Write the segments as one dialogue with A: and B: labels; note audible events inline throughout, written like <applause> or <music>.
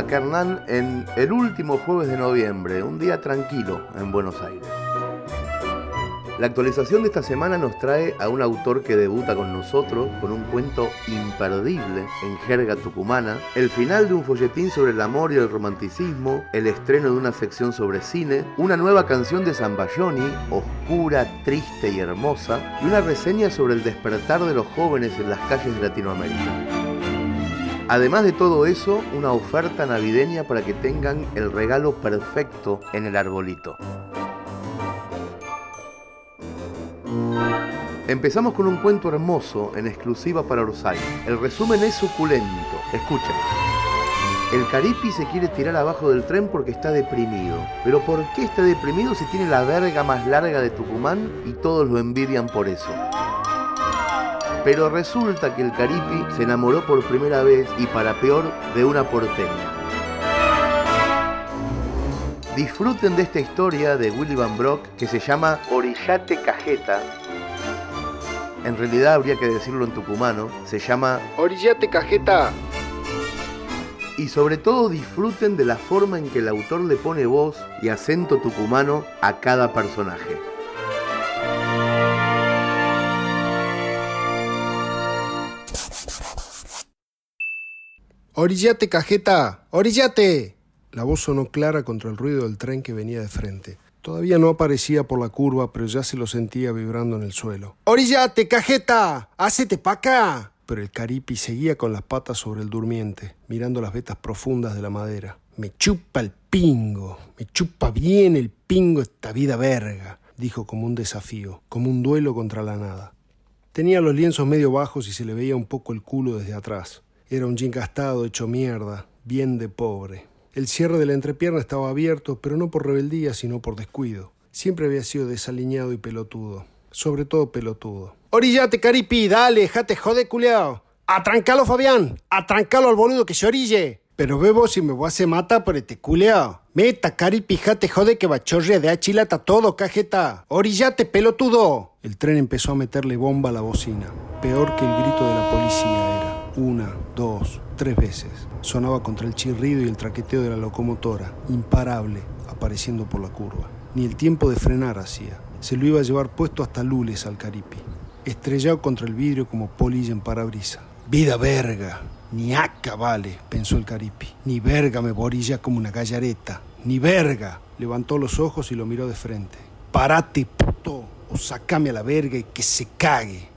A: Hernán, en el último jueves de noviembre, un día tranquilo en Buenos Aires. La actualización de esta semana nos trae a un autor que debuta con nosotros con un cuento imperdible en jerga tucumana, el final de un folletín sobre el amor y el romanticismo, el estreno de una sección sobre cine, una nueva canción de Zambayoni, oscura, triste y hermosa, y una reseña sobre el despertar de los jóvenes en las calles de Latinoamérica. Además de todo eso, una oferta navideña para que tengan el regalo perfecto en el arbolito. Empezamos con un cuento hermoso en exclusiva para Orsay. El resumen es suculento. Escuchen. El Caripi se quiere tirar abajo del tren porque está deprimido. Pero ¿por qué está deprimido si tiene la verga más larga de Tucumán y todos lo envidian por eso? Pero resulta que el Caripi se enamoró por primera vez y para peor de una porteña. Disfruten de esta historia de Willy Van Brock que se llama Orillate Cajeta en realidad habría que decirlo en tucumano, se llama
B: Orillate Cajeta.
A: Y sobre todo disfruten de la forma en que el autor le pone voz y acento tucumano a cada personaje.
B: Orillate Cajeta, orillate. La voz sonó clara contra el ruido del tren que venía de frente. Todavía no aparecía por la curva, pero ya se lo sentía vibrando en el suelo. ¡Orillate, cajeta! ¡Hacete pa' acá! Pero el caripi seguía con las patas sobre el durmiente, mirando las vetas profundas de la madera. Me chupa el pingo, me chupa bien el pingo esta vida verga, dijo como un desafío, como un duelo contra la nada. Tenía los lienzos medio bajos y se le veía un poco el culo desde atrás. Era un jean gastado, hecho mierda, bien de pobre. El cierre de la entrepierna estaba abierto, pero no por rebeldía, sino por descuido. Siempre había sido desaliñado y pelotudo. Sobre todo pelotudo. Orillate, caripi, dale, jate jode, culeao. Atrancalo, Fabián. Atrancalo al boludo que se orille. Pero bebo si me voy a hacer mata por este culeao. Meta, caripi, jate jode que bachorria de achilata todo, cajeta. Orillate, pelotudo. El tren empezó a meterle bomba a la bocina. Peor que el grito de la policía era. Una, dos, tres veces. Sonaba contra el chirrido y el traqueteo de la locomotora, imparable, apareciendo por la curva. Ni el tiempo de frenar hacía. Se lo iba a llevar puesto hasta Lules al Caripi, estrellado contra el vidrio como polilla en parabrisa. Vida verga. Ni acá vale, pensó el Caripi. Ni verga me borilla como una gallareta. Ni verga. Levantó los ojos y lo miró de frente. Parate, puto, o sacame a la verga y que se cague.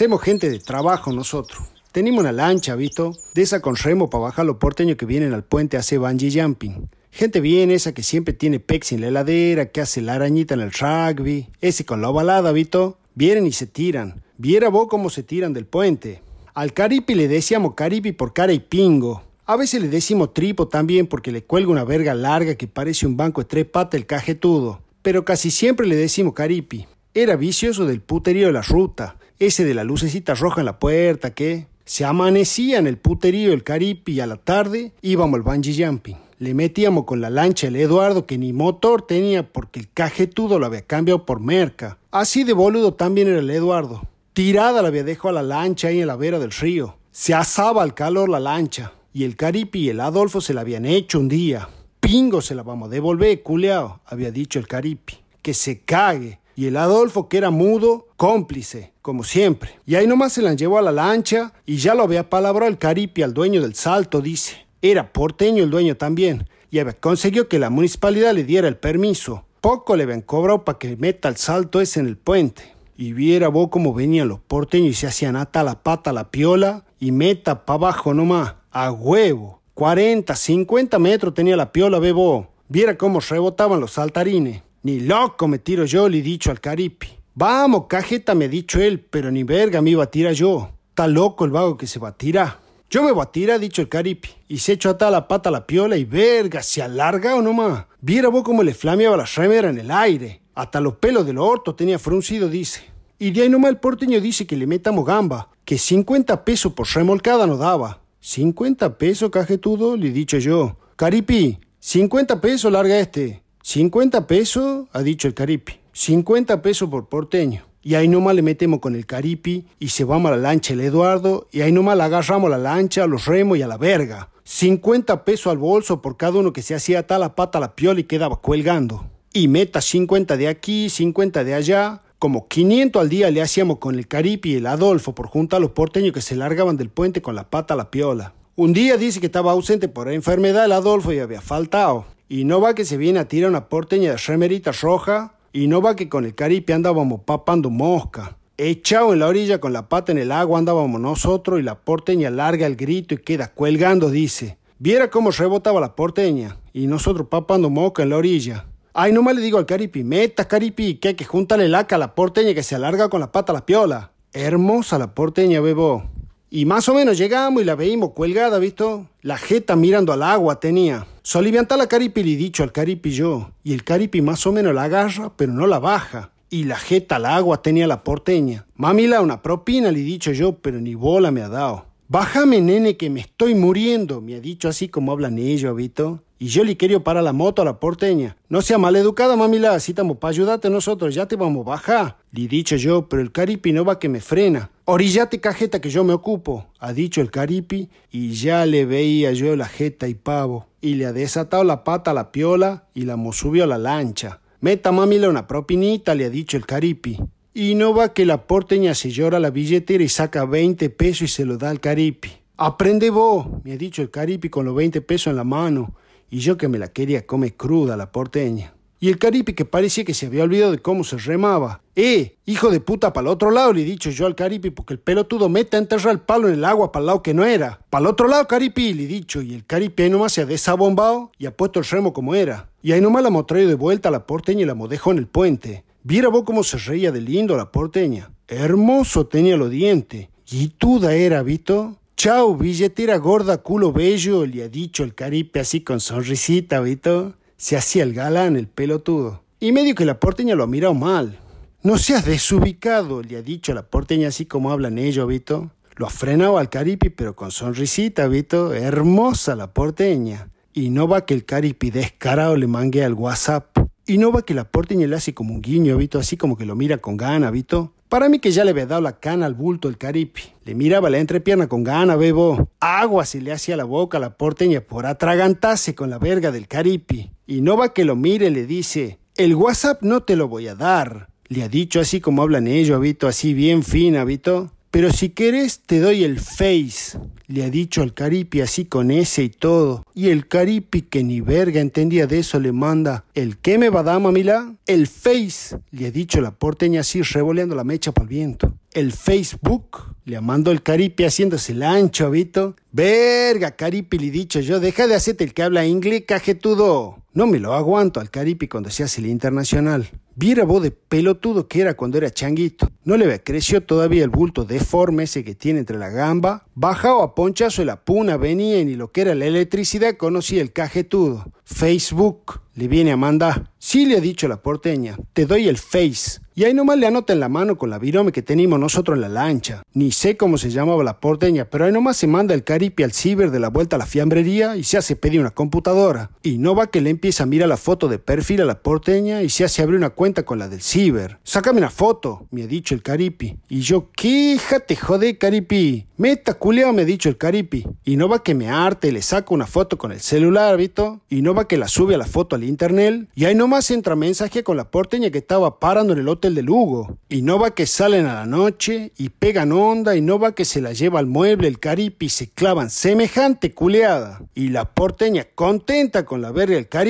B: Somos gente de trabajo nosotros. Tenemos una lancha, ¿visto? De esa con remo para bajar los porteños que vienen al puente a hacer bungee jumping. Gente bien esa que siempre tiene pex en la heladera, que hace la arañita en el rugby. Ese con la ovalada, ¿visto? Vienen y se tiran. Viera vos cómo se tiran del puente. Al caripi le decíamos caripi por cara y pingo. A veces le decimos tripo también porque le cuelga una verga larga que parece un banco de tres patas el cajetudo. Pero casi siempre le decimos caripi. Era vicioso del puterío de la ruta. Ese de la lucecita roja en la puerta, que se amanecía en el puterío el caripi y a la tarde íbamos al bungee jumping. Le metíamos con la lancha el Eduardo que ni motor tenía porque el cajetudo lo había cambiado por merca. Así de boludo también era el Eduardo. Tirada la había dejado a la lancha ahí en la vera del río. Se asaba al calor la lancha. Y el Caripi y el Adolfo se la habían hecho un día. Pingo se la vamos a devolver, culeao, había dicho el Caripi. Que se cague. Y el Adolfo, que era mudo, cómplice, como siempre. Y ahí nomás se la llevó a la lancha y ya lo había palabrado el Caripi al dueño del salto, dice. Era porteño el dueño también. Y había conseguido que la municipalidad le diera el permiso. Poco le habían cobrado para que meta el salto ese en el puente. Y viera vos cómo venían los porteños y se hacían ata la pata a la piola y meta pa' abajo nomás. A huevo. 40, 50 metros tenía la piola, bebo. Viera cómo rebotaban los saltarines. Ni loco me tiro yo, le he dicho al caripi. Vamos, cajeta, me ha dicho él, pero ni verga me iba a tirar yo. Está loco el vago que se va a tirar. Yo me voy a tirar, dicho el caripi. Y se echó atar la pata a la piola y verga, se alarga o no más. Viera vos cómo le flameaba la remera en el aire. Hasta los pelos del orto tenía fruncido, dice. Y de ahí nomás el porteño dice que le metamos gamba, que 50 pesos por remolcada nos daba. ¿50 pesos, cajetudo? Le he dicho yo. Caripi, 50 pesos larga este. 50 pesos, ha dicho el caripi. 50 pesos por porteño. Y ahí nomás le metemos con el caripi y se vamos a la lancha el Eduardo y ahí nomás le agarramos la lancha, los remos y a la verga. 50 pesos al bolso por cada uno que se hacía tal la pata a la piola y quedaba cuelgando. Y meta 50 de aquí, 50 de allá. Como 500 al día le hacíamos con el caripi y el Adolfo por juntar a los porteños que se largaban del puente con la pata a la piola. Un día dice que estaba ausente por enfermedad el Adolfo y había faltado. Y no va que se viene a tirar una porteña de remerita roja y no va que con el caripe andábamos papando mosca. Echado en la orilla con la pata en el agua andábamos nosotros y la porteña larga el grito y queda cuelgando, dice. Viera cómo rebotaba la porteña y nosotros papando mosca en la orilla. Ay, nomás le digo al caripi, meta caripi, que que juntarle laca a la porteña que se alarga con la pata a la piola. Hermosa la porteña, bebo. Y más o menos llegamos y la veíamos cuelgada, ¿visto? La jeta mirando al agua tenía. Solivianta la caripi le dicho al caripi yo. Y el caripi más o menos la agarra, pero no la baja. Y la jeta al agua tenía la porteña. Mamila, una propina le dicho yo, pero ni bola me ha dado. Bájame, nene, que me estoy muriendo, me ha dicho así como hablan ellos, ¿visto? Y yo le quería parar la moto a la porteña. No sea maleducada, mamila, así estamos para ayudarte nosotros, ya te vamos a bajar. Le dicho yo, pero el caripi no va que me frena. Orillate cajeta que yo me ocupo, ha dicho el caripi, y ya le veía yo la jeta y pavo. Y le ha desatado la pata a la piola y la subió a la lancha. Meta mamila una propinita, le ha dicho el caripi. Y no va que la porteña se llora la billetera y saca 20 pesos y se lo da al caripi. Aprende vos, me ha dicho el caripi con los 20 pesos en la mano y yo que me la quería comer cruda la porteña. Y el caripi que parecía que se había olvidado de cómo se remaba. ¡Eh! Hijo de puta, para el otro lado, le he dicho yo al caripi, porque el pelotudo mete a enterrar el palo en el agua para el lado que no era. Para el otro lado, caripi, le he dicho, y el caripi ahí nomás se ha desabombado y ha puesto el remo como era. Y ahí nomás la hemos traído de vuelta a la porteña y la hemos dejado en el puente. Viera vos cómo se reía de lindo la porteña. Hermoso tenía los dientes. Y tuda era, ¿visto? Chao, billetera gorda, culo bello, le ha dicho el caripe así con sonrisita, ¿vito? Se hacía el galán, el pelotudo. Y medio que la porteña lo ha mirado mal. No seas desubicado, le ha dicho la porteña así como hablan ellos, ¿vito? Lo ha frenado al caripi, pero con sonrisita, ¿vito? Hermosa la porteña. Y no va que el caripi descarado le mangue al WhatsApp. Y no va que la porteña le hace como un guiño, ¿vito? Así como que lo mira con gana, ¿vito? Para mí que ya le había dado la cana al bulto el caripi. Le miraba la entrepierna con gana, bebo. Agua se le hacía la boca a la porteña por atragantarse con la verga del caripi. Y no va que lo mire, le dice, el WhatsApp no te lo voy a dar. Le ha dicho así como hablan ellos, habito, así bien fina, habito. Pero si querés te doy el face, le ha dicho al caripi así con ese y todo. Y el caripi que ni verga entendía de eso le manda, ¿el qué me va a dar, mamila? El face, le ha dicho la porteña así revoleando la mecha para el viento. El Facebook, le mandado el caripi haciéndose el ancho, ¿vito? Verga, caripi, le he dicho yo, deja de hacerte el que habla inglés, cajetudo. No me lo aguanto al caripi cuando se hace el internacional. Viera vos de pelotudo que era cuando era changuito. No le creció todavía el bulto deforme ese que tiene entre la gamba. Bajado a ponchazo de la puna venía y ni lo que era la electricidad conocía el cajetudo. Facebook le viene a mandar. Sí le ha dicho la porteña, te doy el face. Y ahí nomás le anota en la mano con la virome que teníamos nosotros en la lancha. Ni sé cómo se llamaba la porteña, pero ahí nomás se manda el caripi al ciber de la vuelta a la fiambrería y se hace pedir una computadora. Y no va que le empieza a mirar la foto de perfil a la porteña y se hace abrir una cuenta con la del ciber. Sácame una foto, me ha dicho el caripi. Y yo, ¿qué hija te jode, caripi? Meta culeo, me ha dicho el caripi. Y no va que me arte le saco una foto con el celular, ¿vito? Y no va que la sube a la foto al internet. Y ahí nomás entra mensaje con la porteña que estaba parando en el hotel de Lugo. Y no va que salen a la noche y pegan onda y no va que se la lleva al mueble el caripi y se clavan semejante culeada. Y la porteña contenta con la verga del caripi.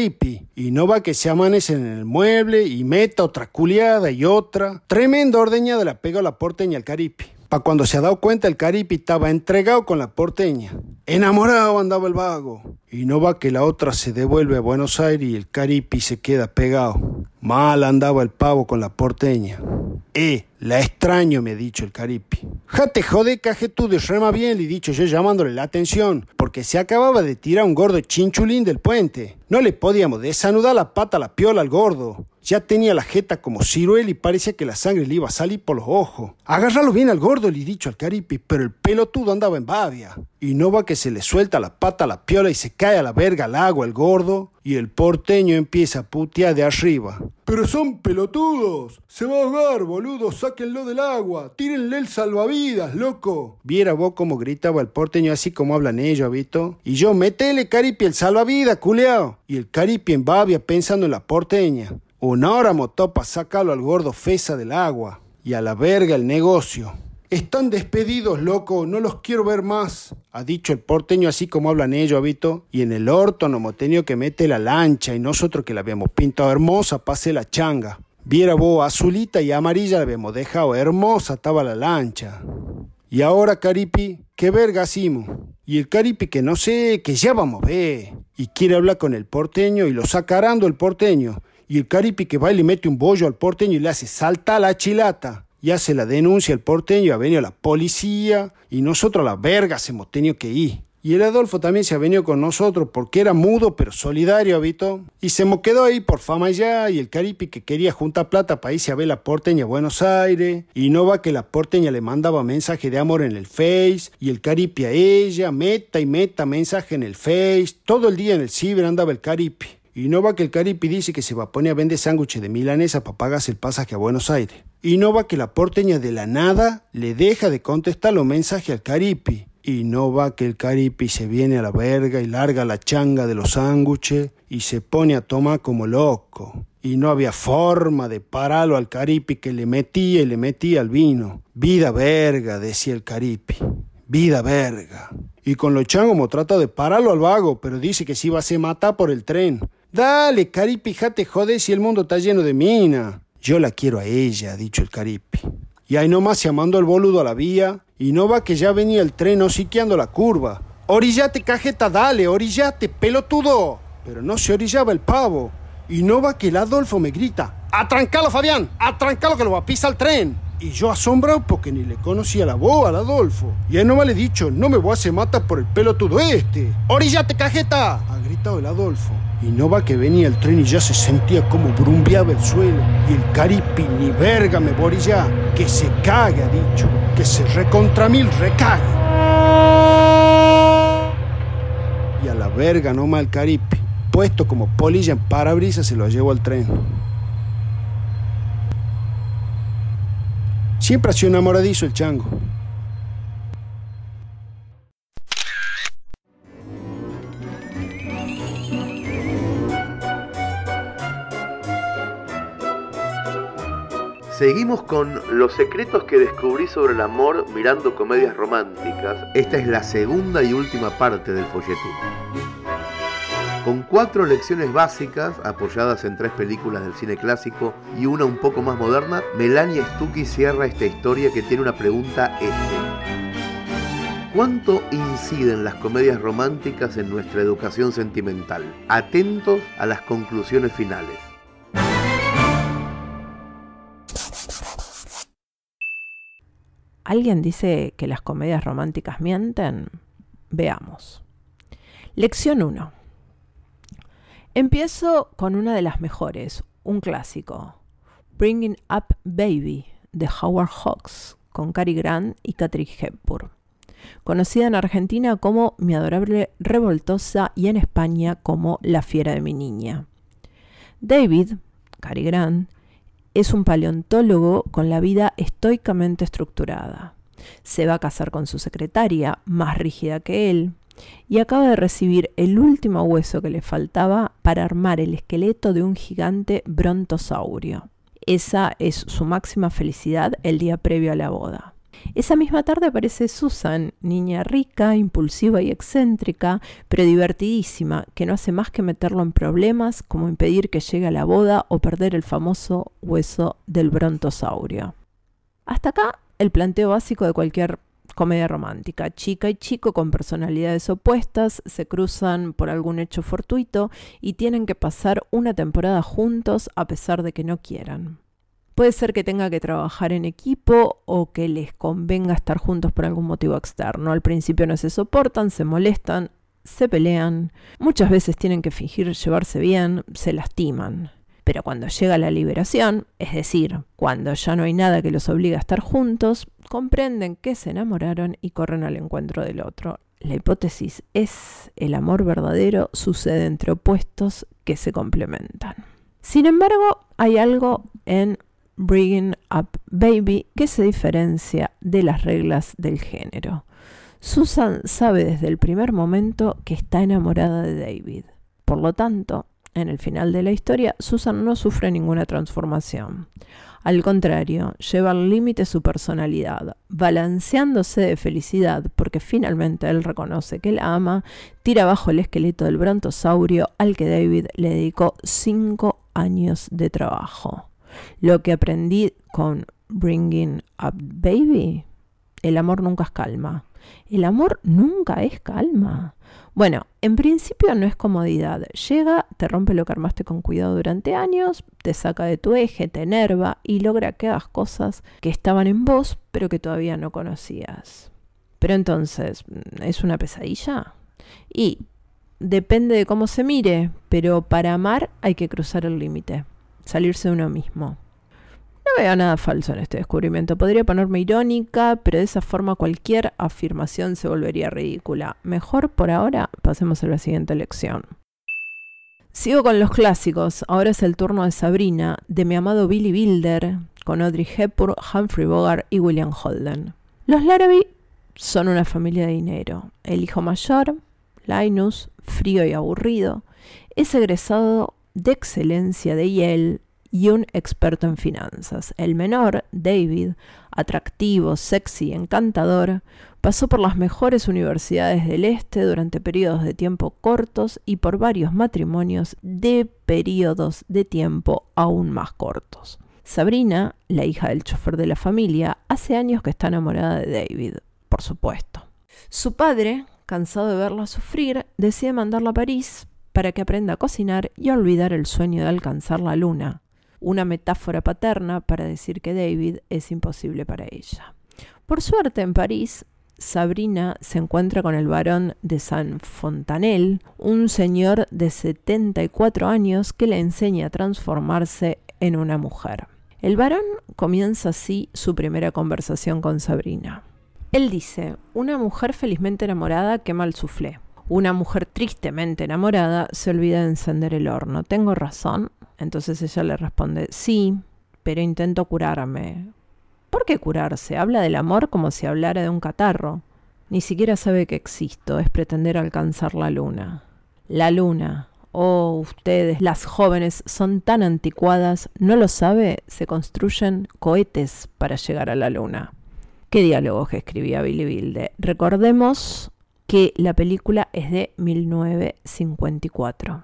B: Y no va que se amanecen en el mueble y meta otra culeada y otra. Tremenda ordeñada la pega la porteña al caripi. Pa' cuando se ha dado cuenta el caripi estaba entregado con la porteña. Enamorado andaba el vago. Y no va que la otra se devuelve a Buenos Aires y el caripi se queda pegado. Mal andaba el pavo con la porteña. Eh, la extraño, me ha dicho el caripi. Jate jode caje tú de rema bien, le he dicho yo llamándole la atención, porque se acababa de tirar un gordo chinchulín del puente. No le podíamos desanudar la pata a la piola al gordo. Ya tenía la jeta como ciruel y parecía que la sangre le iba a salir por los ojos. Agarralo bien al gordo, le he dicho al caripi, pero el pelotudo andaba en babia. Y no va que se le suelta la pata a la piola y se cae a la verga al agua el gordo, y el porteño empieza a putear de arriba. Pero son pelotudos. Se va a ahogar, boludo. Sáquenlo del agua. Tírenle el salvavidas, loco. Viera vos cómo gritaba el porteño así como hablan ellos, ¿visto? Y yo, metele, caripi, el salvavidas, culeao. Y el caripi en babia pensando en la porteña. Una hora motó para sacarlo al gordo fesa del agua. Y a la verga el negocio. Están despedidos, loco, no los quiero ver más, ha dicho el porteño así como hablan ellos, habito. Y en el orto no hemos tenido que meter la lancha y nosotros que la habíamos pintado hermosa, pase la changa. Viera vos, azulita y amarilla la habíamos dejado hermosa, estaba la lancha. Y ahora, Caripi, ¿qué verga hacemos? Y el Caripi que no sé, que ya vamos a ver. Y quiere hablar con el porteño y lo sacarando el porteño y el caripi que va y le mete un bollo al porteño y le hace salta la chilata. Y hace la denuncia el porteño, ha venido la policía y nosotros a la verga hemos tenido que ir. Y el Adolfo también se ha venido con nosotros porque era mudo pero solidario, habito. Y se me quedó ahí por fama ya y el caripi que quería juntar plata para irse a ver la porteña a Buenos Aires. Y no va que la porteña le mandaba mensaje de amor en el Face y el caripi a ella, meta y meta mensaje en el Face. Todo el día en el ciber andaba el caripi. Y no va que el caripi dice que se va a poner a vender sándwiches de milanesa para pagarse el pasaje a Buenos Aires. Y no va que la porteña de la nada le deja de contestar los mensajes al caripi. Y no va que el caripi se viene a la verga y larga la changa de los sándwiches y se pone a tomar como loco. Y no había forma de pararlo al caripi que le metía y le metía al vino. Vida verga, decía el caripi. Vida verga. Y con los changos trata de pararlo al vago, pero dice que si va a se matar por el tren. Dale, Caripi, jate jode si el mundo está lleno de mina. Yo la quiero a ella, ha dicho el Caripi. Y ahí nomás se amando el boludo a la vía, y no va que ya venía el tren osiqueando la curva. Orillate, cajeta, dale, orillate, pelotudo. Pero no se orillaba el pavo. Y no va que el Adolfo me grita, ¡atrancalo, Fabián! ¡atrancalo que lo va a pisar el tren! Y yo asombrado porque ni le conocía la voz al Adolfo. Y él no me le dicho, no me voy a hacer mata por el pelotudo este. ¡Orillate, cajeta! Ha gritado el Adolfo. Y no va que venía el tren y ya se sentía como brumbeaba el suelo. Y el caripi ni verga me borilla. Que se cague, ha dicho. Que se recontra mil recague. Y a la verga nomás el caripi. Puesto como polilla en parabrisas se lo llevó al tren. Siempre ha sido enamoradizo el chango.
A: Seguimos con los secretos que descubrí sobre el amor mirando comedias románticas. Esta es la segunda y última parte del folletín. Con cuatro lecciones básicas, apoyadas en tres películas del cine clásico y una un poco más moderna, Melania Stucky cierra esta historia que tiene una pregunta este. ¿Cuánto inciden las comedias románticas en nuestra educación sentimental? Atentos a las conclusiones finales.
C: ¿Alguien dice que las comedias románticas mienten? Veamos. Lección 1. Empiezo con una de las mejores, un clásico, Bringing Up Baby, de Howard Hawks, con Cary Grant y Catherine Hepburn, conocida en Argentina como Mi adorable revoltosa y en España como La fiera de mi niña. David, Cary Grant, es un paleontólogo con la vida estoicamente estructurada. Se va a casar con su secretaria, más rígida que él, y acaba de recibir el último hueso que le faltaba para armar el esqueleto de un gigante brontosaurio. Esa es su máxima felicidad el día previo a la boda. Esa misma tarde aparece Susan, niña rica, impulsiva y excéntrica, pero divertidísima, que no hace más que meterlo en problemas como impedir que llegue a la boda o perder el famoso hueso del brontosaurio. Hasta acá el planteo básico de cualquier comedia romántica. Chica y chico con personalidades opuestas se cruzan por algún hecho fortuito y tienen que pasar una temporada juntos a pesar de que no quieran. Puede ser que tenga que trabajar en equipo o que les convenga estar juntos por algún motivo externo. Al principio no se soportan, se molestan, se pelean, muchas veces tienen que fingir llevarse bien, se lastiman. Pero cuando llega la liberación, es decir, cuando ya no hay nada que los obligue a estar juntos, comprenden que se enamoraron y corren al encuentro del otro. La hipótesis es el amor verdadero sucede entre opuestos que se complementan. Sin embargo, hay algo en Bringing Up Baby que se diferencia de las reglas del género. Susan sabe desde el primer momento que está enamorada de David. Por lo tanto, en el final de la historia, Susan no sufre ninguna transformación. Al contrario, lleva al límite su personalidad, balanceándose de felicidad porque finalmente él reconoce que la ama, tira bajo el esqueleto del brontosaurio al que David le dedicó cinco años de trabajo. Lo que aprendí con Bringing Up Baby, el amor nunca es calma. El amor nunca es calma. Bueno, en principio no es comodidad. Llega, te rompe lo que armaste con cuidado durante años, te saca de tu eje, te enerva y logra que hagas cosas que estaban en vos, pero que todavía no conocías. Pero entonces, ¿es una pesadilla? Y depende de cómo se mire, pero para amar hay que cruzar el límite, salirse de uno mismo. No veo nada falso en este descubrimiento. Podría ponerme irónica, pero de esa forma cualquier afirmación se volvería ridícula. Mejor por ahora pasemos a la siguiente lección. Sigo con los clásicos. Ahora es el turno de Sabrina, de mi amado Billy Wilder, con Audrey Hepburn, Humphrey Bogart y William Holden. Los Larrabee son una familia de dinero. El hijo mayor, Linus, frío y aburrido, es egresado de excelencia de Yale y un experto en finanzas. El menor, David, atractivo, sexy, encantador, pasó por las mejores universidades del Este durante periodos de tiempo cortos y por varios matrimonios de periodos de tiempo aún más cortos. Sabrina, la hija del chofer de la familia, hace años que está enamorada de David, por supuesto. Su padre, cansado de verla sufrir, decide mandarla a París para que aprenda a cocinar y a olvidar el sueño de alcanzar la luna, una metáfora paterna para decir que David es imposible para ella. Por suerte en París, Sabrina se encuentra con el barón de San Fontanel, un señor de 74 años que le enseña a transformarse en una mujer. El varón comienza así su primera conversación con Sabrina. Él dice, una mujer felizmente enamorada quema el suflé. Una mujer tristemente enamorada se olvida de encender el horno. ¿Tengo razón? Entonces ella le responde, sí, pero intento curarme. ¿Por qué curarse? Habla del amor como si hablara de un catarro. Ni siquiera sabe que existo, es pretender alcanzar la luna. La luna. Oh, ustedes, las jóvenes, son tan anticuadas, ¿no lo sabe? Se construyen cohetes para llegar a la luna. ¿Qué diálogos que escribía Billy Bilde? Recordemos que la película es de 1954.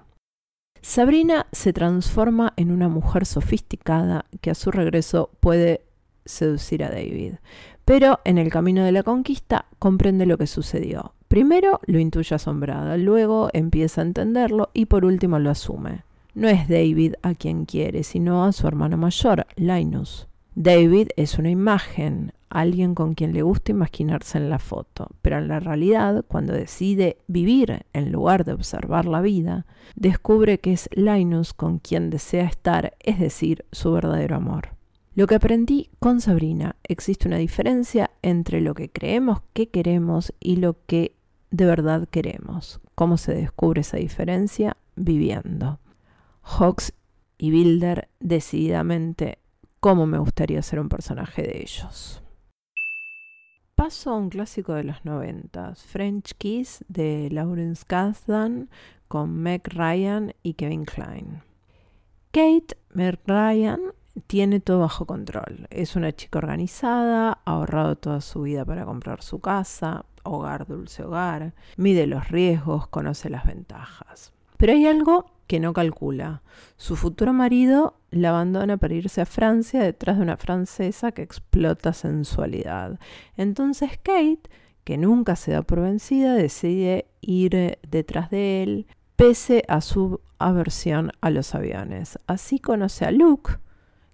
C: Sabrina se transforma en una mujer sofisticada que a su regreso puede seducir a David. Pero en el camino de la conquista comprende lo que sucedió. Primero lo intuye asombrada, luego empieza a entenderlo y por último lo asume. No es David a quien quiere, sino a su hermano mayor, Linus. David es una imagen, alguien con quien le gusta imaginarse en la foto, pero en la realidad, cuando decide vivir en lugar de observar la vida, descubre que es Linus con quien desea estar, es decir, su verdadero amor. Lo que aprendí con Sabrina, existe una diferencia entre lo que creemos que queremos y lo que de verdad queremos. ¿Cómo se descubre esa diferencia? Viviendo. Hawks y Bilder decididamente cómo me gustaría ser un personaje de ellos. Paso a un clásico de los noventas, French Kiss de Lawrence Kasdan con Meg Ryan y Kevin Klein. Kate Meg Ryan tiene todo bajo control. Es una chica organizada, ha ahorrado toda su vida para comprar su casa, hogar, dulce hogar, mide los riesgos, conoce las ventajas. Pero hay algo que no calcula. Su futuro marido la abandona para irse a Francia detrás de una francesa que explota sensualidad. Entonces Kate, que nunca se da por vencida, decide ir detrás de él, pese a su aversión a los aviones. Así conoce a Luke,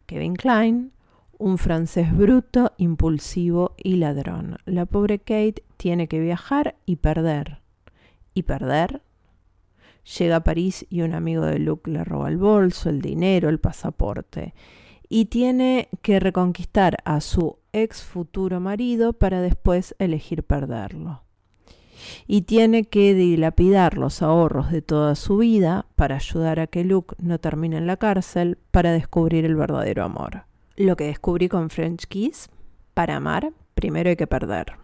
C: Kevin Klein, un francés bruto, impulsivo y ladrón. La pobre Kate tiene que viajar y perder. ¿Y perder? Llega a París y un amigo de Luke le roba el bolso, el dinero, el pasaporte. Y tiene que reconquistar a su ex futuro marido para después elegir perderlo. Y tiene que dilapidar los ahorros de toda su vida para ayudar a que Luke no termine en la cárcel para descubrir el verdadero amor. Lo que descubrí con French Kiss, para amar, primero hay que perder.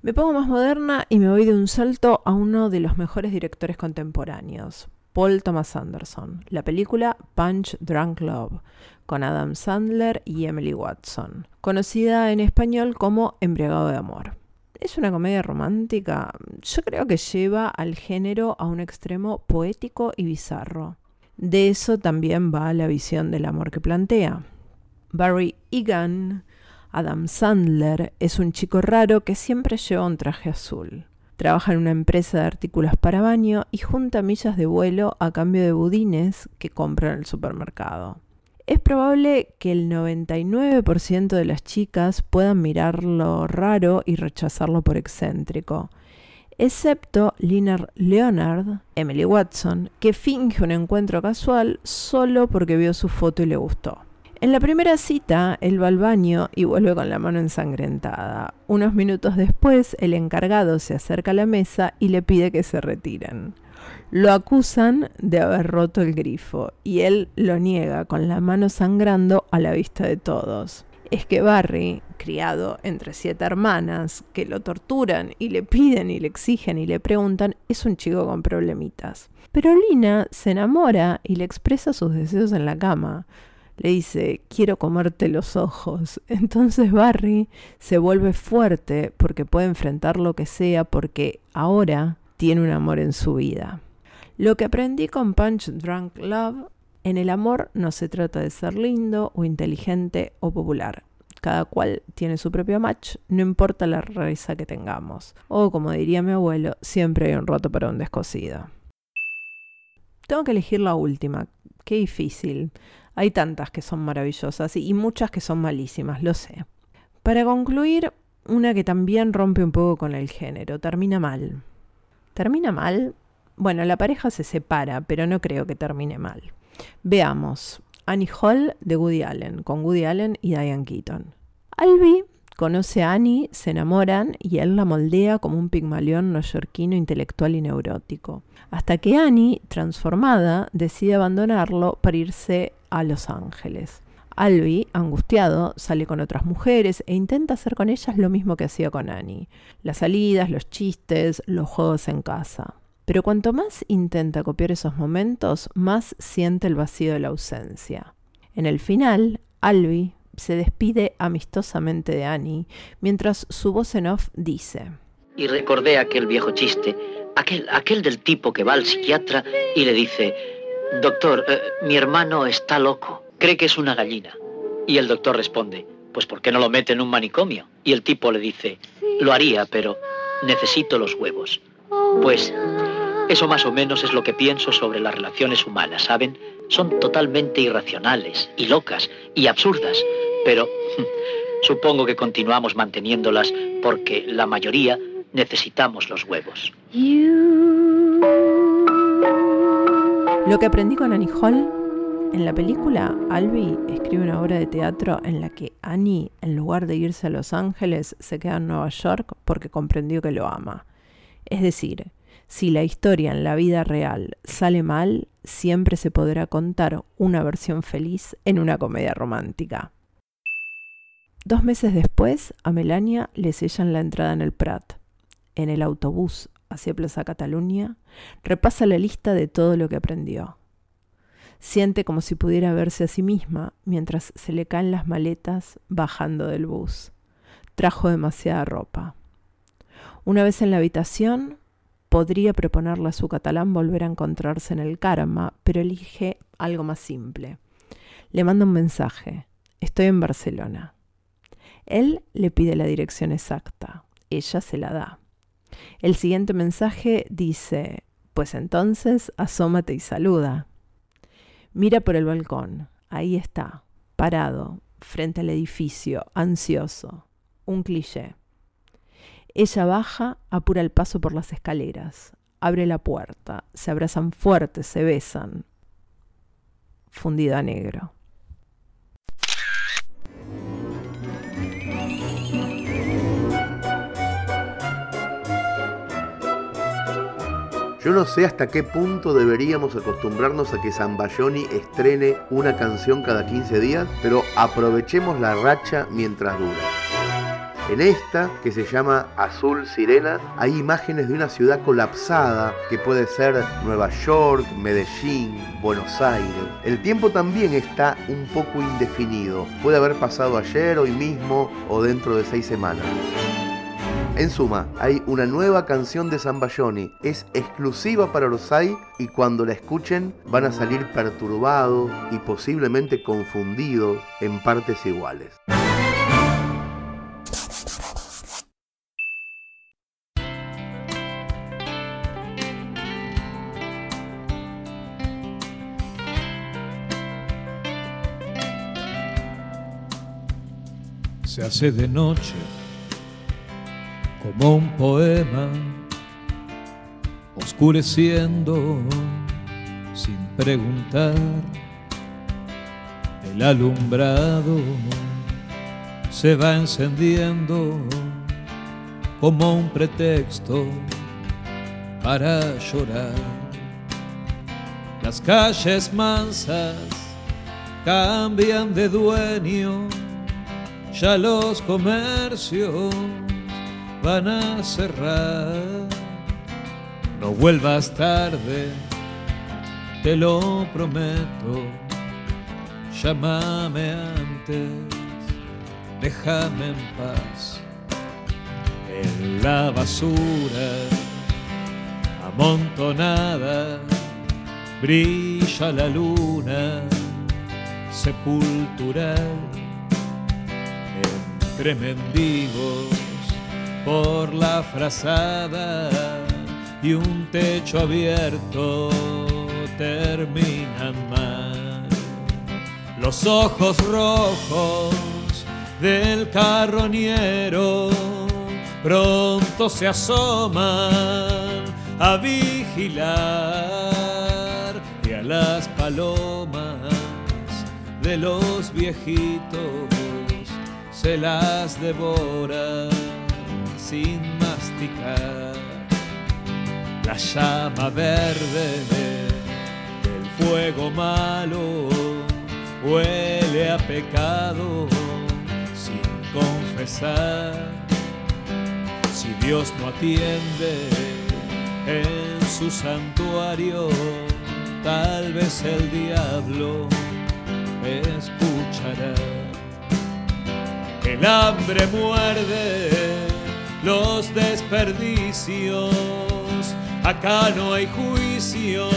C: Me pongo más moderna y me voy de un salto a uno de los mejores directores contemporáneos, Paul Thomas Anderson, la película Punch Drunk Love, con Adam Sandler y Emily Watson, conocida en español como Embriagado de Amor. Es una comedia romántica, yo creo que lleva al género a un extremo poético y bizarro. De eso también va la visión del amor que plantea. Barry Egan Adam Sandler es un chico raro que siempre lleva un traje azul. Trabaja en una empresa de artículos para baño y junta millas de vuelo a cambio de budines que compra en el supermercado. Es probable que el 99% de las chicas puedan mirarlo raro y rechazarlo por excéntrico, excepto Lina Leonard, Emily Watson, que finge un encuentro casual solo porque vio su foto y le gustó. En la primera cita, él va al baño y vuelve con la mano ensangrentada. Unos minutos después, el encargado se acerca a la mesa y le pide que se retiren. Lo acusan de haber roto el grifo y él lo niega con la mano sangrando a la vista de todos. Es que Barry, criado entre siete hermanas que lo torturan y le piden y le exigen y le preguntan, es un chico con problemitas. Pero Lina se enamora y le expresa sus deseos en la cama le dice, quiero comerte los ojos. <laughs> Entonces Barry se vuelve fuerte porque puede enfrentar lo que sea porque ahora tiene un amor en su vida. Lo que aprendí con Punch Drunk Love, en el amor no se trata de ser lindo o inteligente o popular. Cada cual tiene su propio match, no importa la rareza que tengamos. O como diría mi abuelo, siempre hay un roto para un descosido. Tengo que elegir la última. Qué difícil. Hay tantas que son maravillosas y muchas que son malísimas, lo sé. Para concluir, una que también rompe un poco con el género, termina mal. ¿Termina mal? Bueno, la pareja se separa, pero no creo que termine mal. Veamos. Annie Hall de Woody Allen, con Woody Allen y Diane Keaton. Albi conoce a Annie, se enamoran y él la moldea como un pigmalión neoyorquino intelectual y neurótico. Hasta que Annie, transformada, decide abandonarlo para irse a Los Ángeles. Albi, angustiado, sale con otras mujeres e intenta hacer con ellas lo mismo que hacía con Annie. Las salidas, los chistes, los juegos en casa. Pero cuanto más intenta copiar esos momentos, más siente el vacío de la ausencia. En el final, Albi se despide amistosamente de Annie, mientras su voz en off dice...
D: Y recordé aquel viejo chiste, aquel, aquel del tipo que va al psiquiatra y le dice, Doctor, eh, mi hermano está loco. Cree que es una gallina. Y el doctor responde, pues ¿por qué no lo mete en un manicomio? Y el tipo le dice, lo haría, pero necesito los huevos. Pues eso más o menos es lo que pienso sobre las relaciones humanas, ¿saben? Son totalmente irracionales y locas y absurdas, pero <laughs> supongo que continuamos manteniéndolas porque la mayoría necesitamos los huevos.
C: Lo que aprendí con Annie Hall, en la película, Albi escribe una obra de teatro en la que Annie, en lugar de irse a Los Ángeles, se queda en Nueva York porque comprendió que lo ama. Es decir, si la historia en la vida real sale mal, siempre se podrá contar una versión feliz en una comedia romántica. Dos meses después, a Melania le sellan la entrada en el Prat. En el autobús hacia Plaza Cataluña, repasa la lista de todo lo que aprendió. Siente como si pudiera verse a sí misma mientras se le caen las maletas bajando del bus. Trajo demasiada ropa. Una vez en la habitación, podría proponerle a su catalán volver a encontrarse en el karma, pero elige algo más simple. Le manda un mensaje. Estoy en Barcelona. Él le pide la dirección exacta. Ella se la da. El siguiente mensaje dice, pues entonces asómate y saluda. Mira por el balcón, ahí está, parado, frente al edificio, ansioso, un cliché. Ella baja, apura el paso por las escaleras. abre la puerta, se abrazan fuertes, se besan. Fundida a negro.
A: Yo no sé hasta qué punto deberíamos acostumbrarnos a que Zambayoni estrene una canción cada 15 días, pero aprovechemos la racha mientras dura. En esta, que se llama Azul Sirena, hay imágenes de una ciudad colapsada, que puede ser Nueva York, Medellín, Buenos Aires. El tiempo también está un poco indefinido. Puede haber pasado ayer, hoy mismo o dentro de seis semanas. En suma, hay una nueva canción de Zambayoni, es exclusiva para Orosai y cuando la escuchen van a salir perturbados y posiblemente confundidos en partes iguales.
E: Se hace de noche como un poema, oscureciendo sin preguntar. El alumbrado se va encendiendo como un pretexto para llorar. Las calles mansas cambian de dueño, ya los comercios van a cerrar. No vuelvas tarde, te lo prometo. Llámame antes, déjame en paz. En la basura amontonada brilla la luna sepultural entre mendigos por la frazada y un techo abierto terminan mal. Los ojos rojos del carroñero pronto se asoman a vigilar y a las palomas de los viejitos se las devoran sin masticar. La llama verde del fuego malo huele a pecado sin confesar. Si Dios no atiende en su santuario, tal vez el diablo escuchará. El hambre muerde los desperdicios. Acá no hay juicio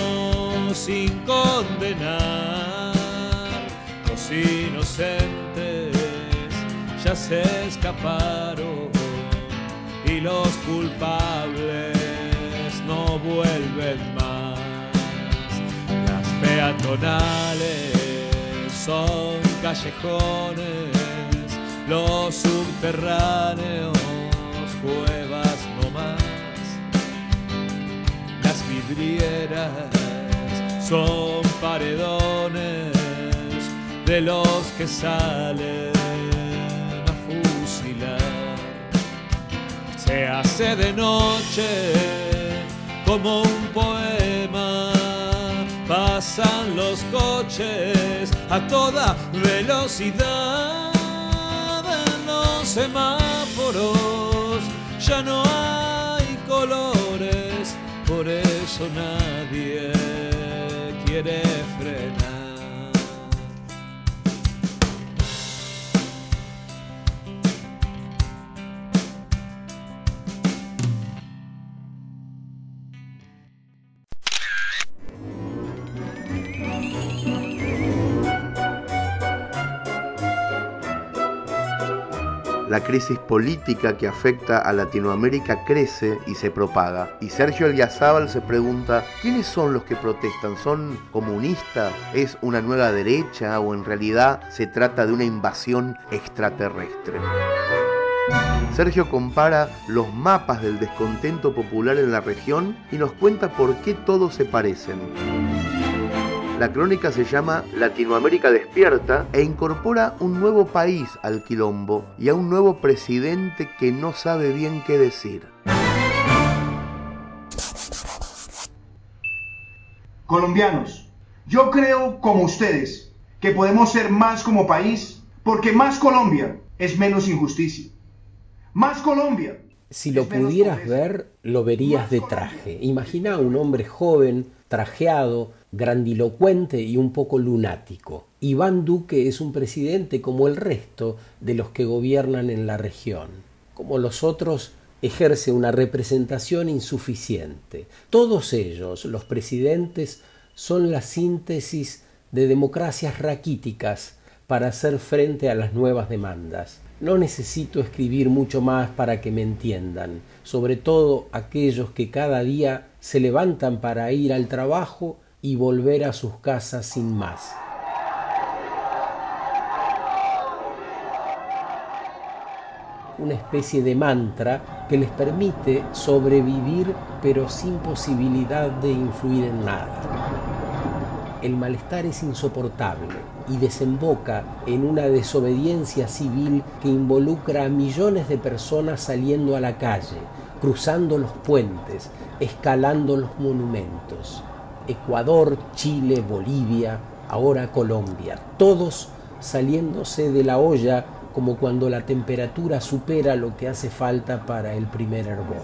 E: sin condenar. Los inocentes ya se escaparon y los culpables no vuelven más. Las peatonales son callejones, los subterráneos cuevas no más. Las vidrieras son paredones de los que salen a fusilar. Se hace de noche como un poema. Pasan los coches a toda velocidad en los semáforos ya no hay colores, por eso nadie quiere frenar.
A: La crisis política que afecta a Latinoamérica crece y se propaga. Y Sergio Eliazábal se pregunta, ¿quiénes son los que protestan? ¿Son comunistas? ¿Es una nueva derecha? ¿O en realidad se trata de una invasión extraterrestre? Sergio compara los mapas del descontento popular en la región y nos cuenta por qué todos se parecen. La crónica se llama Latinoamérica despierta e incorpora un nuevo país al quilombo y a un nuevo presidente que no sabe bien qué decir.
F: Colombianos, yo creo como ustedes que podemos ser más como país porque más Colombia es menos injusticia. Más Colombia.
G: Si lo pudieras ver, lo verías de traje. Imagina a un hombre joven, trajeado, grandilocuente y un poco lunático. Iván Duque es un presidente como el resto de los que gobiernan en la región. Como los otros, ejerce una representación insuficiente. Todos ellos, los presidentes, son la síntesis de democracias raquíticas para hacer frente a las nuevas demandas. No necesito escribir mucho más para que me entiendan, sobre todo aquellos que cada día se levantan para ir al trabajo y volver a sus casas sin más. Una especie de mantra que les permite sobrevivir pero sin posibilidad de influir en nada el malestar es insoportable y desemboca en una desobediencia civil que involucra a millones de personas saliendo a la calle, cruzando los puentes, escalando los monumentos. Ecuador, Chile, Bolivia, ahora Colombia, todos saliéndose de la olla como cuando la temperatura supera lo que hace falta para el primer hervor.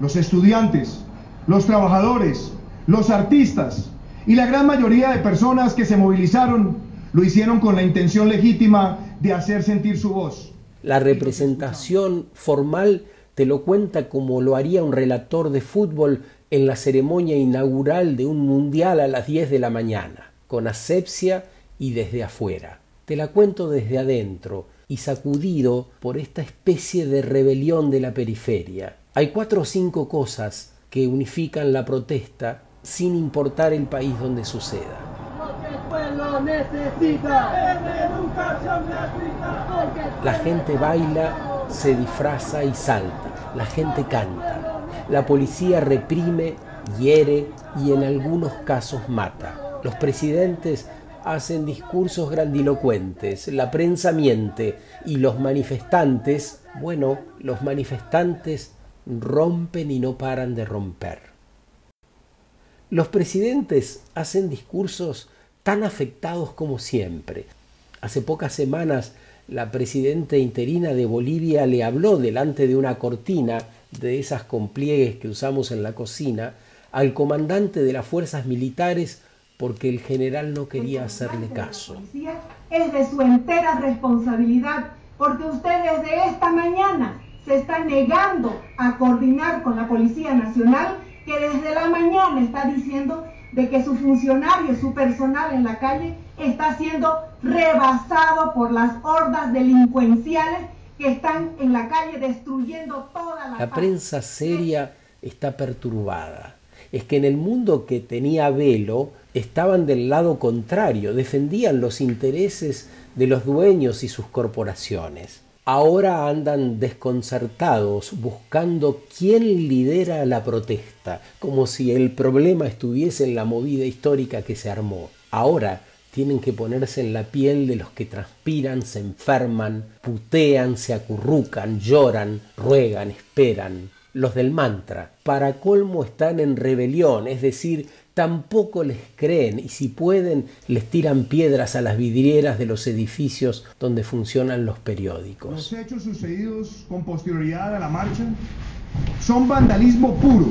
F: Los estudiantes, los trabajadores, los artistas y la gran mayoría de personas que se movilizaron lo hicieron con la intención legítima de hacer sentir su voz.
G: La representación formal te lo cuenta como lo haría un relator de fútbol en la ceremonia inaugural de un mundial a las 10 de la mañana, con asepsia y desde afuera. Te la cuento desde adentro y sacudido por esta especie de rebelión de la periferia. Hay cuatro o cinco cosas que unifican la protesta sin importar el país donde suceda. La gente baila, se disfraza y salta. La gente canta. La policía reprime, hiere y en algunos casos mata. Los presidentes hacen discursos grandilocuentes, la prensa miente y los manifestantes, bueno, los manifestantes rompen y no paran de romper. Los presidentes hacen discursos tan afectados como siempre. Hace pocas semanas la presidenta interina de Bolivia le habló delante de una cortina de esas con pliegues que usamos en la cocina al comandante de las fuerzas militares porque el general no quería hacerle caso.
H: Es de su entera responsabilidad porque usted desde esta mañana se está negando a coordinar con la Policía Nacional que desde la mañana está diciendo de que su funcionario, su personal en la calle está siendo rebasado por las hordas delincuenciales que están en la calle destruyendo toda la...
G: La prensa seria está perturbada. Es que en el mundo que tenía velo estaban del lado contrario, defendían los intereses de los dueños y sus corporaciones ahora andan desconcertados buscando quién lidera la protesta, como si el problema estuviese en la movida histórica que se armó. Ahora tienen que ponerse en la piel de los que transpiran, se enferman, putean, se acurrucan, lloran, ruegan, esperan. Los del mantra, para colmo, están en rebelión, es decir, tampoco les creen y si pueden les tiran piedras a las vidrieras de los edificios donde funcionan los periódicos.
F: Los hechos sucedidos con posterioridad a la marcha son vandalismo puro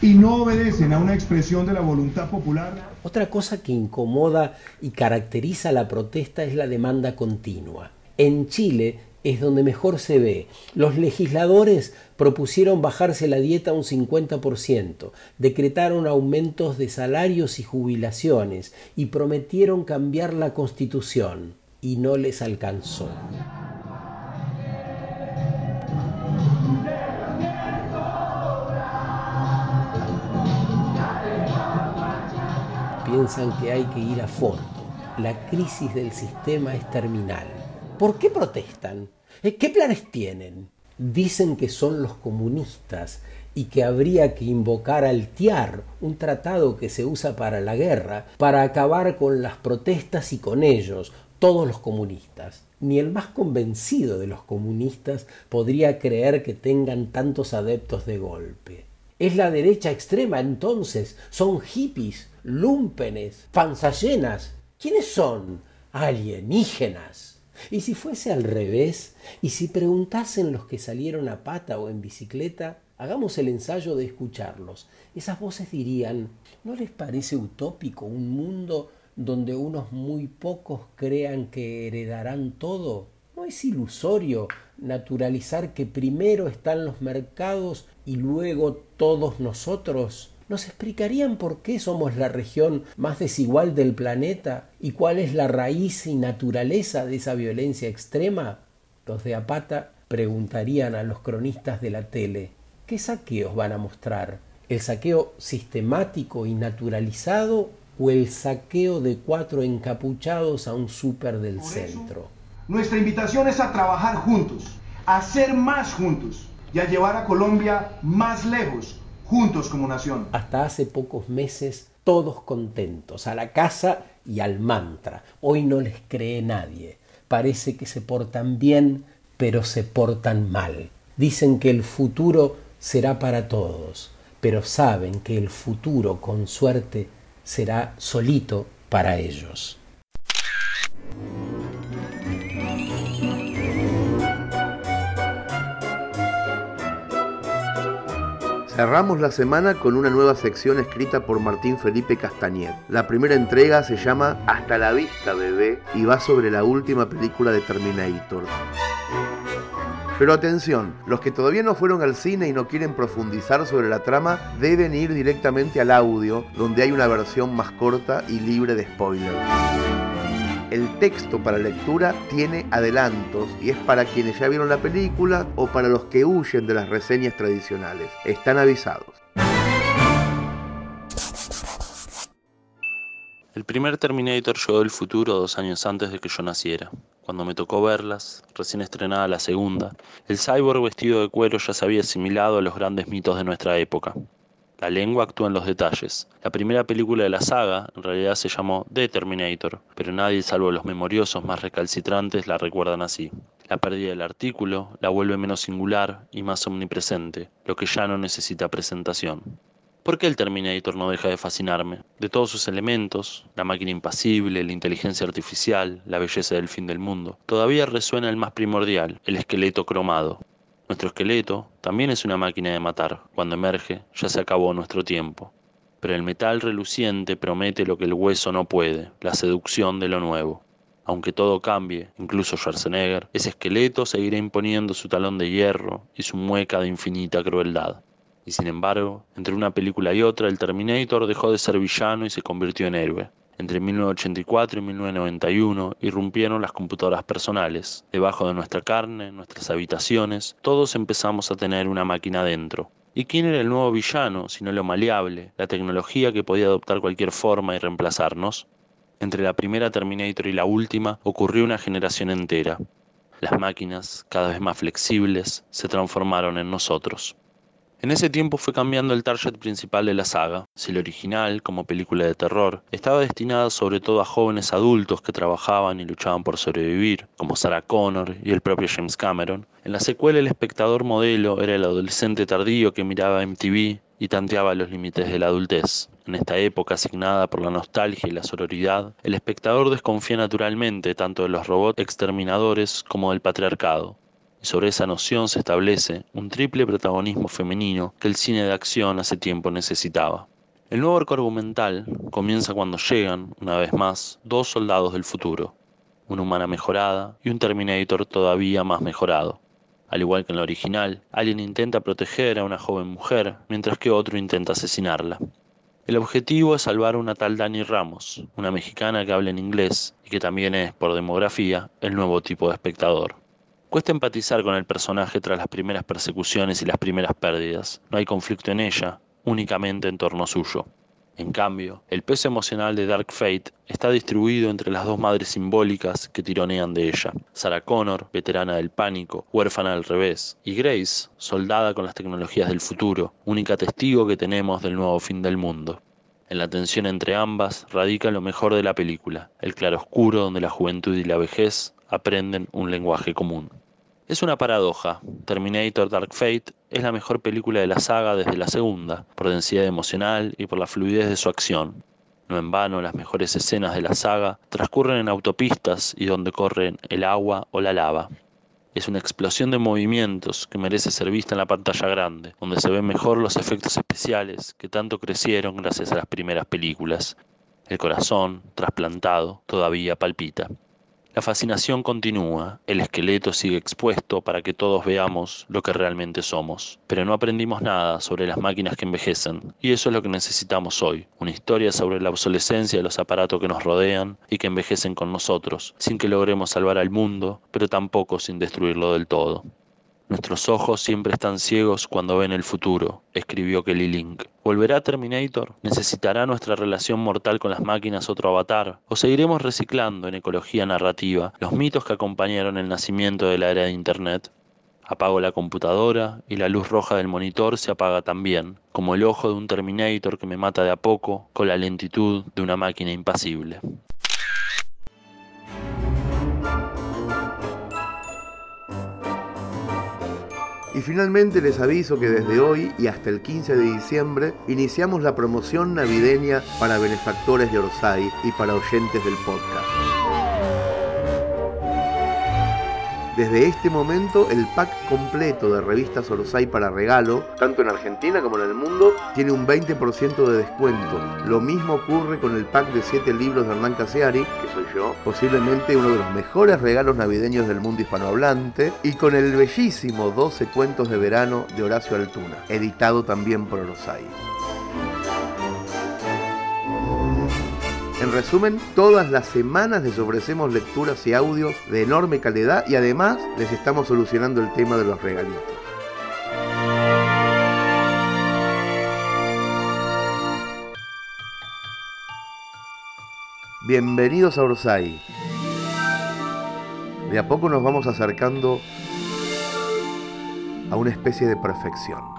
F: y no obedecen a una expresión de la voluntad popular.
G: Otra cosa que incomoda y caracteriza la protesta es la demanda continua. En Chile es donde mejor se ve. Los legisladores propusieron bajarse la dieta un 50%, decretaron aumentos de salarios y jubilaciones y prometieron cambiar la constitución y no les alcanzó. Piensan que hay que ir a fondo. La crisis del sistema es terminal. ¿Por qué protestan? Eh, ¿Qué planes tienen? Dicen que son los comunistas y que habría que invocar al TIAR, un tratado que se usa para la guerra, para acabar con las protestas y con ellos, todos los comunistas. Ni el más convencido de los comunistas podría creer que tengan tantos adeptos de golpe. Es la derecha extrema entonces, son hippies, lúmpenes, fanzallenas. ¿Quiénes son? Alienígenas. Y si fuese al revés, y si preguntasen los que salieron a pata o en bicicleta, hagamos el ensayo de escucharlos. Esas voces dirían, ¿no les parece utópico un mundo donde unos muy pocos crean que heredarán todo? ¿No es ilusorio naturalizar que primero están los mercados y luego todos nosotros? ¿Nos explicarían por qué somos la región más desigual del planeta y cuál es la raíz y naturaleza de esa violencia extrema? Los de Apata preguntarían a los cronistas de la tele, ¿qué saqueos van a mostrar? ¿El saqueo sistemático y naturalizado o el saqueo de cuatro encapuchados a un súper del centro.
F: Nuestra invitación es a trabajar juntos, a ser más juntos y a llevar a Colombia más lejos, juntos como nación.
G: Hasta hace pocos meses todos contentos, a la casa y al mantra. Hoy no les cree nadie. Parece que se portan bien, pero se portan mal. Dicen que el futuro será para todos, pero saben que el futuro, con suerte, será solito para ellos.
A: Cerramos la semana con una nueva sección escrita por Martín Felipe Castañet. La primera entrega se llama Hasta la vista, bebé, y va sobre la última película de Terminator. Pero atención, los que todavía no fueron al cine y no quieren profundizar sobre la trama deben ir directamente al audio, donde hay una versión más corta y libre de spoilers. El texto para lectura tiene adelantos y es para quienes ya vieron la película o para los que huyen de las reseñas tradicionales. Están avisados.
I: El primer Terminator llegó del futuro dos años antes de que yo naciera. Cuando me tocó verlas, recién estrenada la segunda, el cyborg vestido de cuero ya se había asimilado a los grandes mitos de nuestra época. La lengua actúa en los detalles. La primera película de la saga en realidad se llamó The Terminator, pero nadie salvo los memoriosos más recalcitrantes la recuerdan así. La pérdida del artículo la vuelve menos singular y más omnipresente, lo que ya no necesita presentación. ¿Por qué el Terminator no deja de fascinarme? De todos sus elementos, la máquina impasible, la inteligencia artificial, la belleza del fin del mundo, todavía resuena el más primordial, el esqueleto cromado. Nuestro esqueleto también es una máquina de matar. Cuando emerge, ya se acabó nuestro tiempo. Pero el metal reluciente promete lo que el hueso no puede, la seducción de lo nuevo. Aunque todo cambie, incluso Schwarzenegger, ese esqueleto seguirá imponiendo su talón de hierro y su mueca de infinita crueldad. Y sin embargo, entre una película y otra, el Terminator dejó de ser villano y se convirtió en héroe. Entre 1984 y 1991 irrumpieron las computadoras personales. Debajo de nuestra carne, nuestras habitaciones, todos empezamos a tener una máquina dentro. ¿Y quién era el nuevo villano, sino lo maleable, la tecnología que podía adoptar cualquier forma y reemplazarnos? Entre la primera Terminator y la última ocurrió una generación entera. Las máquinas, cada vez más flexibles, se transformaron en nosotros. En ese tiempo fue cambiando el target principal de la saga. Si el original, como película de terror, estaba destinada sobre todo a jóvenes adultos que trabajaban y luchaban por sobrevivir, como Sarah Connor y el propio James Cameron, en la secuela el espectador modelo era el adolescente tardío que miraba MTV y tanteaba los límites de la adultez. En esta época asignada por la nostalgia y la sororidad, el espectador desconfía naturalmente tanto de los robots exterminadores como del patriarcado sobre esa noción se establece un triple protagonismo femenino que el cine de acción hace tiempo necesitaba. El nuevo arco argumental comienza cuando llegan, una vez más, dos soldados del futuro, una humana mejorada y un Terminator todavía más mejorado. Al igual que en la original, alguien intenta proteger a una joven mujer, mientras que otro intenta asesinarla. El objetivo es salvar a una tal Dani Ramos, una mexicana que habla en inglés y que también es, por demografía, el nuevo tipo de espectador. Cuesta empatizar con el personaje tras las primeras persecuciones y las primeras pérdidas. No hay conflicto en ella, únicamente en torno suyo. En cambio, el peso emocional de Dark Fate está distribuido entre las dos madres simbólicas que tironean de ella. Sarah Connor, veterana del pánico, huérfana al revés, y Grace, soldada con las tecnologías del futuro, única testigo que tenemos del nuevo fin del mundo. En la tensión entre ambas radica lo mejor de la película, el claroscuro donde la juventud y la vejez aprenden un lenguaje común. Es una paradoja. Terminator Dark Fate es la mejor película de la saga desde la segunda, por densidad emocional y por la fluidez de su acción. No en vano, las mejores escenas de la saga transcurren en autopistas y donde corren el agua o la lava. Es una explosión de movimientos que merece ser vista en la pantalla grande, donde se ven mejor los efectos especiales que tanto crecieron gracias a las primeras películas. El corazón, trasplantado, todavía palpita. La fascinación continúa, el esqueleto sigue expuesto para que todos veamos lo que realmente somos, pero no aprendimos nada sobre las máquinas que envejecen, y eso es lo que necesitamos hoy, una historia sobre la obsolescencia de los aparatos que nos rodean y que envejecen con nosotros, sin que logremos salvar al mundo, pero tampoco sin destruirlo del todo. Nuestros ojos siempre están ciegos cuando ven el futuro, escribió Kelly Link. ¿Volverá Terminator? ¿Necesitará nuestra relación mortal con las máquinas otro avatar? ¿O seguiremos reciclando en ecología narrativa los mitos que acompañaron el nacimiento de la era de Internet? Apago la computadora y la luz roja del monitor se apaga también, como el ojo de un Terminator que me mata de a poco con la lentitud de una máquina impasible.
A: Y finalmente les aviso que desde hoy y hasta el 15 de diciembre iniciamos la promoción navideña para benefactores de Orsay y para oyentes del podcast. Desde este momento, el pack completo de revistas Orsay para regalo, tanto en Argentina como en el mundo, tiene un 20% de descuento. Lo mismo ocurre con el pack de 7 libros de Hernán Caseari, que soy yo, posiblemente uno de los mejores regalos navideños del mundo hispanohablante, y con el bellísimo 12 cuentos de verano de Horacio Altuna, editado también por Orsay. En resumen, todas las semanas les ofrecemos lecturas y audios de enorme calidad y además les estamos solucionando el tema de los regalitos. Bienvenidos a Orsay. De a poco nos vamos acercando a una especie de perfección.